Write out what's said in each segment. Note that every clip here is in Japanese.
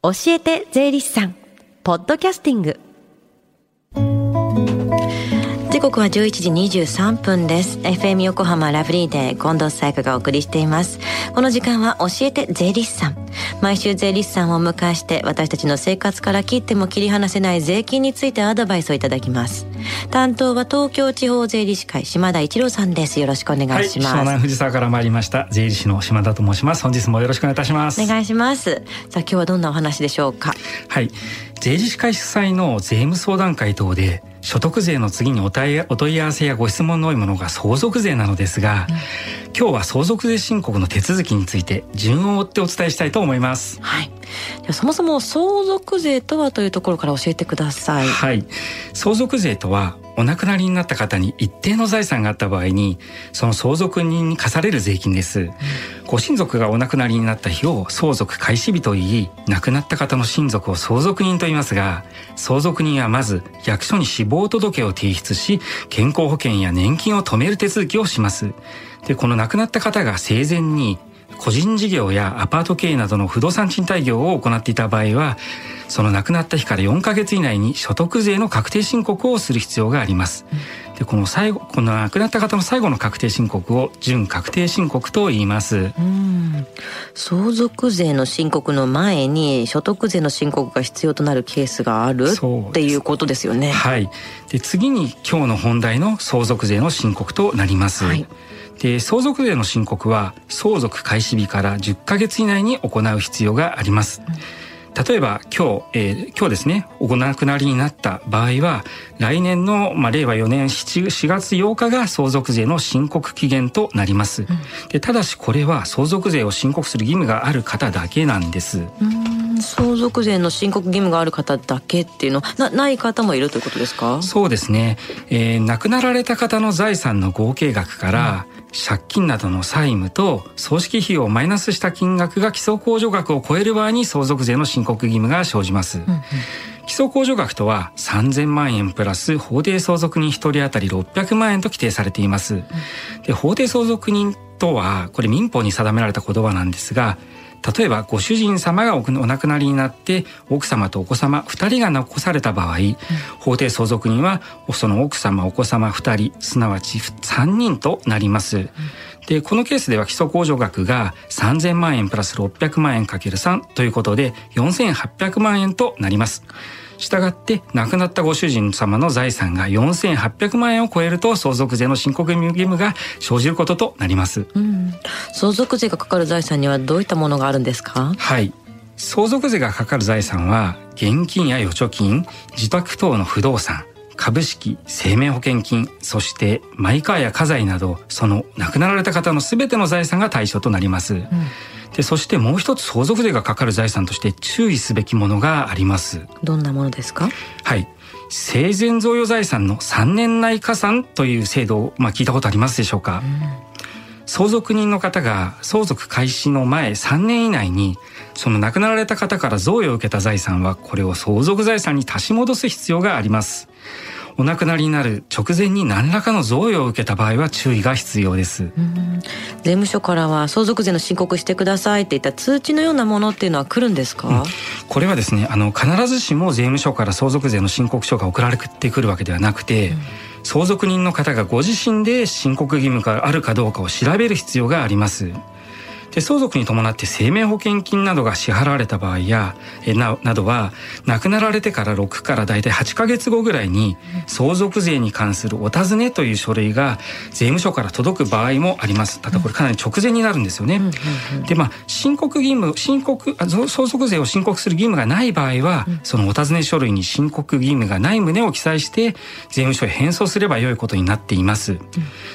教えて税理士さん。ポッドキャスティング。時刻は11時23分です。FM 横浜ラブリーで近藤沙耶香がお送りしています。この時間は教えて税理士さん。毎週税理士さんをお迎えして私たちの生活から切っても切り離せない税金についてアドバイスをいただきます。担当は東京地方税理士会島田一郎さんです。よろしくお願いします、はい、湘南藤沢から参りました。税理士の島田と申します。本日もよろしくお願いいたします。お願いします。さあ今日はどんなお話でしょうか？はい。税理士会主催の税務相談会等で所得税の次にお問い合わせやご質問の多いものが相続税なのですが、今日は相続税申告の手続きについて順を追ってお伝えしたいと思います。はい。ではそもそも相続税とはというところから教えてください。はい。相続税とはお亡くなりになった方に一定の財産があった場合にその相続人に課される税金です、うん、ご親族がお亡くなりになった日を相続開始日といい亡くなった方の親族を相続人と言いますが相続人はまず役所に死亡届を提出し健康保険や年金を止める手続きをしますでこの亡くなった方が生前に個人事業やアパート経営などの不動産賃貸業を行っていた場合はその亡くなった日から4ヶ月以内に所得税の確定申告をする必要があります。でこの最後この亡くなった方の最後の確定申告を準確定申告と言います。相続税の申告の前に所得税の申告が必要となるケースがあるっていうことですよね。はい。で次に今日の本題の相続税の申告となります。はいで相続税の申告は相続開始日から10ヶ月以内に行う必要があります。うん例えば今日、えー、今日ですねお亡くなりになった場合は来年の、まあ、令和4年 4, 4月8日が相続税の申告期限となります、うん、でただしこれは相続税を申告する義務がある方だけなんです相続税の申告義務がある方だけっていうのなない方もいるということですか？そうですね、えー、亡くなられた方の財産の合計額から、うん。借金などの債務と葬式費用をマイナスした金額が基礎控除額を超える場合に相続税の申告義務が生じます。うんうん、基礎控除額とは3000万円プラス法定相続人1人当たり600万円と規定されています。うん、で法定相続人とはこれ民法に定められた言葉なんですが例えばご主人様がお亡くなりになって奥様とお子様2人が残された場合、うん、法定相続人はその奥様お子様2人すなわち3人となります。うん、でこのケースでは基礎控除額が3000万円プラス600万円かける3ということで4800万円となります。したがって亡くなったご主人様の財産が4800万円を超えると相続税の申告義務が生じることとなります、うん、相続税がかかる財産にはどういったものがあるんですか？はい。相続税がかかる財産は現金や預貯金自宅等の不動産株式生命保険金そしてマイカーや家財などその亡くなられた方の全ての財産が対象となります、うんでそしてもう一つ相続税がかかる財産として注意すべきものがあります。どんなものですか？はい。生前贈与財産の3年内加算という制度を、まあ、聞いたことありますでしょうか、うん、相続人の方が相続開始の前3年以内にその亡くなられた方から贈与を受けた財産はこれを相続財産に足し戻す必要がありますお亡くなりになる直前に何らかの贈与を受けた場合は注意が必要です。税務署からは相続税の申告してくださいっていった通知のようなものっていうのは来るんですか、うん、これはですねあの必ずしも税務署から相続税の申告書が送られてくるわけではなくて、うん、相続人の方がご自身で申告義務があるかどうかを調べる必要があります。で相続に伴って生命保険金などが支払われた場合やえななどは亡くなられてから6から大体8ヶ月後ぐらいに相続税に関するお尋ねという書類が税務署から届く場合もありますただこれかなり直前になるんですよね。でまあ申告義務申告相続税を申告する義務がない場合はそのお尋ね書類に申告義務がない旨を記載して税務署へ返送すればよいことになっています。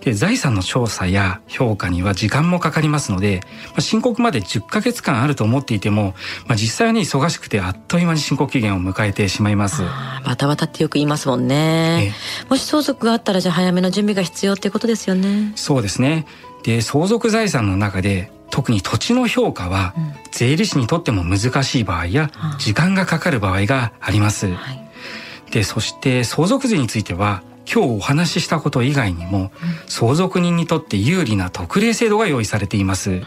で財産の調査や評価には時間もかかりますのであ、申告まで10ヶ月間あると思っていても、まあ、実際はね忙しくてあっという間に申告期限を迎えてしまいます。バタバタってよく言いますもんね、もし相続があったらじゃあ早めの準備が必要ってことですよね。そうですね。で相続財産の中で特に土地の評価は税理士にとっても難しい場合や時間がかかる場合があります、はい、でそして相続税については今日お話ししたこと以外にも相続人にとって有利な特例制度が用意されています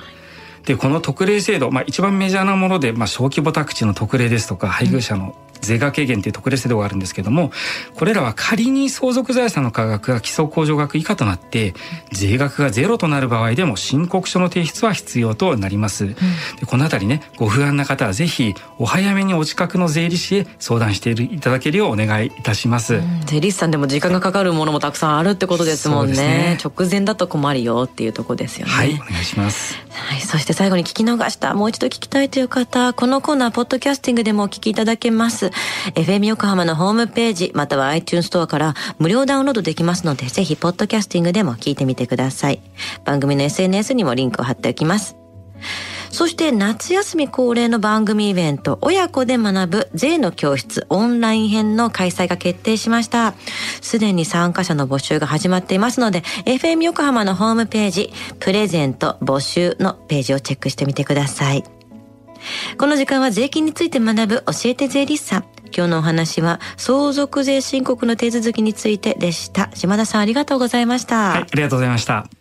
でこの特例制度、まあ、一番メジャーなもので、まあ、小規模宅地の特例ですとか配偶者の税額軽減という特例制度があるんですけどもこれらは仮に相続財産の価格が基礎控除額以下となって税額がゼロとなる場合でも申告書の提出は必要となります、うん、でこのあたりねご不安な方はぜひお早めにお近くの税理士へ相談していただけるようお願いいたします、うん、税理士さんでも時間がかかるものもたくさんあるってことですもんね、ね、直前だと困るよっていうとこですよね。はいお願いしますはい、そして最後に聞き逃したもう一度聞きたいという方このコーナーポッドキャスティングでもお聞きいただけます。FM 横浜のホームページまたは iTunes ストアから無料ダウンロードできますのでぜひポッドキャスティングでも聞いてみてください。番組の SNS にもリンクを貼っておきます。そして夏休み恒例の番組イベント、親子で学ぶ税の教室オンライン編の開催が決定しました。すでに参加者の募集が始まっていますので、FM 横浜のホームページ、プレゼント募集のページをチェックしてみてください。この時間は税金について学ぶ教えて税理士さん。今日のお話は相続税申告の手続きについてでした。島田さんありがとうございました。はい、ありがとうございました。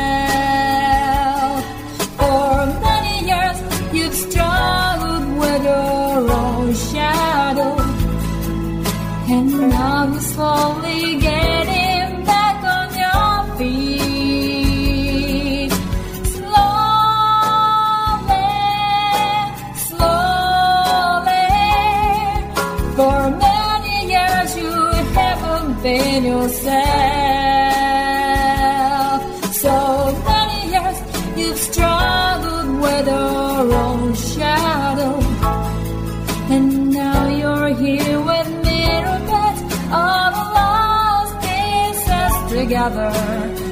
I'm slowly getting. Together.